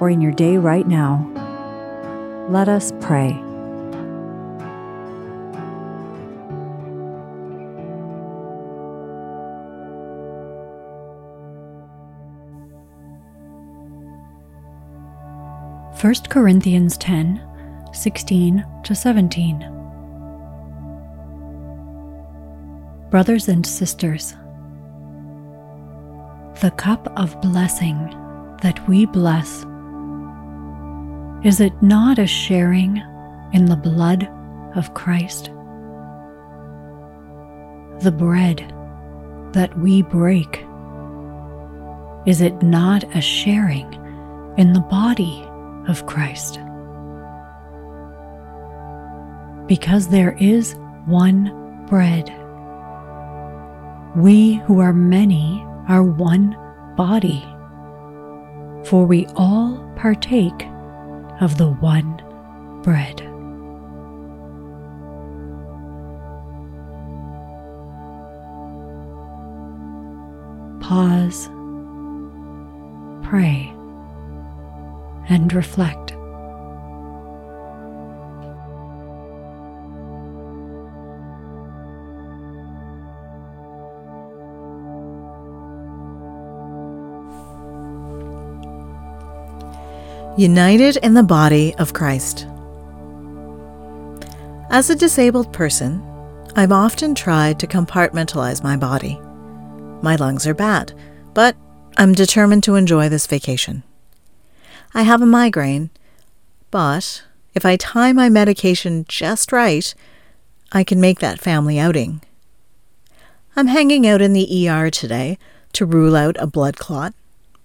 or in your day right now, let us pray. First Corinthians 10 16 to 17. Brothers and sisters, the cup of blessing that we bless, is it not a sharing in the blood of Christ? The bread that we break, is it not a sharing in the body of Christ? because there is one bread. We who are many are one body, for we all partake of the one bread. Pause, pray, and reflect. United in the body of Christ. As a disabled person, I've often tried to compartmentalize my body. My lungs are bad, but I'm determined to enjoy this vacation. I have a migraine, but if I time my medication just right, I can make that family outing. I'm hanging out in the ER today to rule out a blood clot,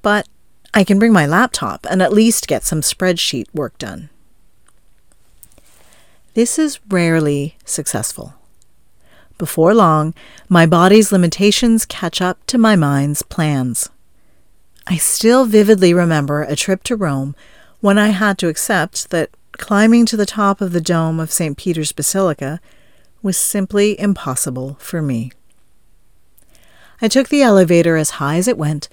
but I can bring my laptop and at least get some spreadsheet work done. This is rarely successful. Before long, my body's limitations catch up to my mind's plans. I still vividly remember a trip to Rome when I had to accept that climbing to the top of the dome of St. Peter's Basilica was simply impossible for me. I took the elevator as high as it went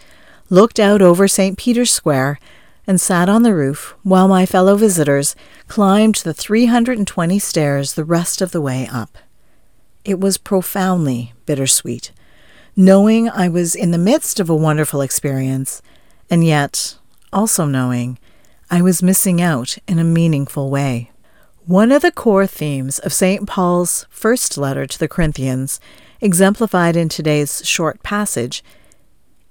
looked out over St. Peter's Square, and sat on the roof while my fellow visitors climbed the 320 stairs the rest of the way up. It was profoundly bittersweet, knowing I was in the midst of a wonderful experience, and yet also knowing I was missing out in a meaningful way. One of the core themes of St. Paul's first letter to the Corinthians, exemplified in today's short passage,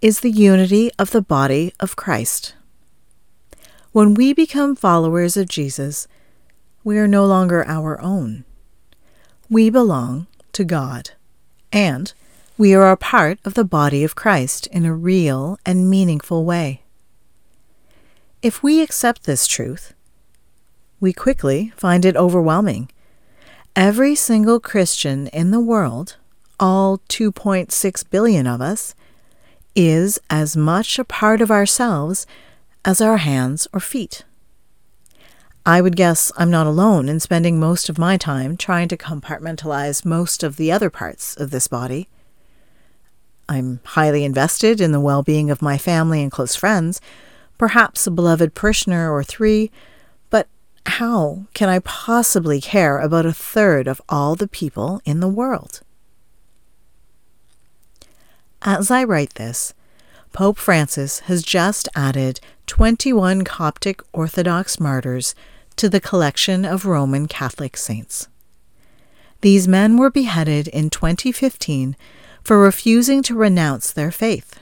is the unity of the body of Christ. When we become followers of Jesus, we are no longer our own. We belong to God, and we are a part of the body of Christ in a real and meaningful way. If we accept this truth, we quickly find it overwhelming. Every single Christian in the world, all 2.6 billion of us, is as much a part of ourselves as our hands or feet. I would guess I'm not alone in spending most of my time trying to compartmentalize most of the other parts of this body. I'm highly invested in the well being of my family and close friends, perhaps a beloved parishioner or three, but how can I possibly care about a third of all the people in the world? As I write this, Pope Francis has just added 21 Coptic Orthodox martyrs to the collection of Roman Catholic saints. These men were beheaded in 2015 for refusing to renounce their faith.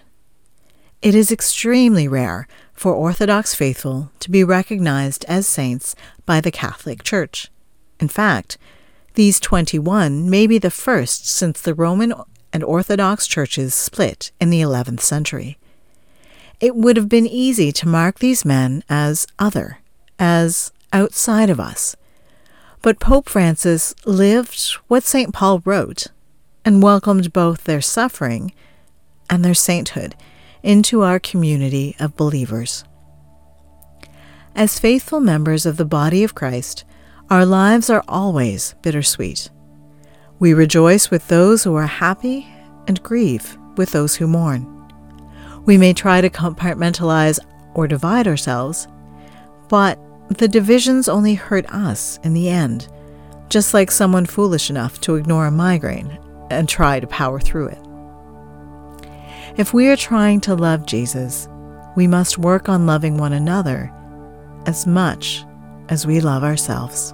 It is extremely rare for Orthodox faithful to be recognized as saints by the Catholic Church. In fact, these 21 may be the first since the Roman and Orthodox churches split in the 11th century. It would have been easy to mark these men as other, as outside of us. But Pope Francis lived what St. Paul wrote and welcomed both their suffering and their sainthood into our community of believers. As faithful members of the body of Christ, our lives are always bittersweet. We rejoice with those who are happy and grieve with those who mourn. We may try to compartmentalize or divide ourselves, but the divisions only hurt us in the end, just like someone foolish enough to ignore a migraine and try to power through it. If we are trying to love Jesus, we must work on loving one another as much as we love ourselves.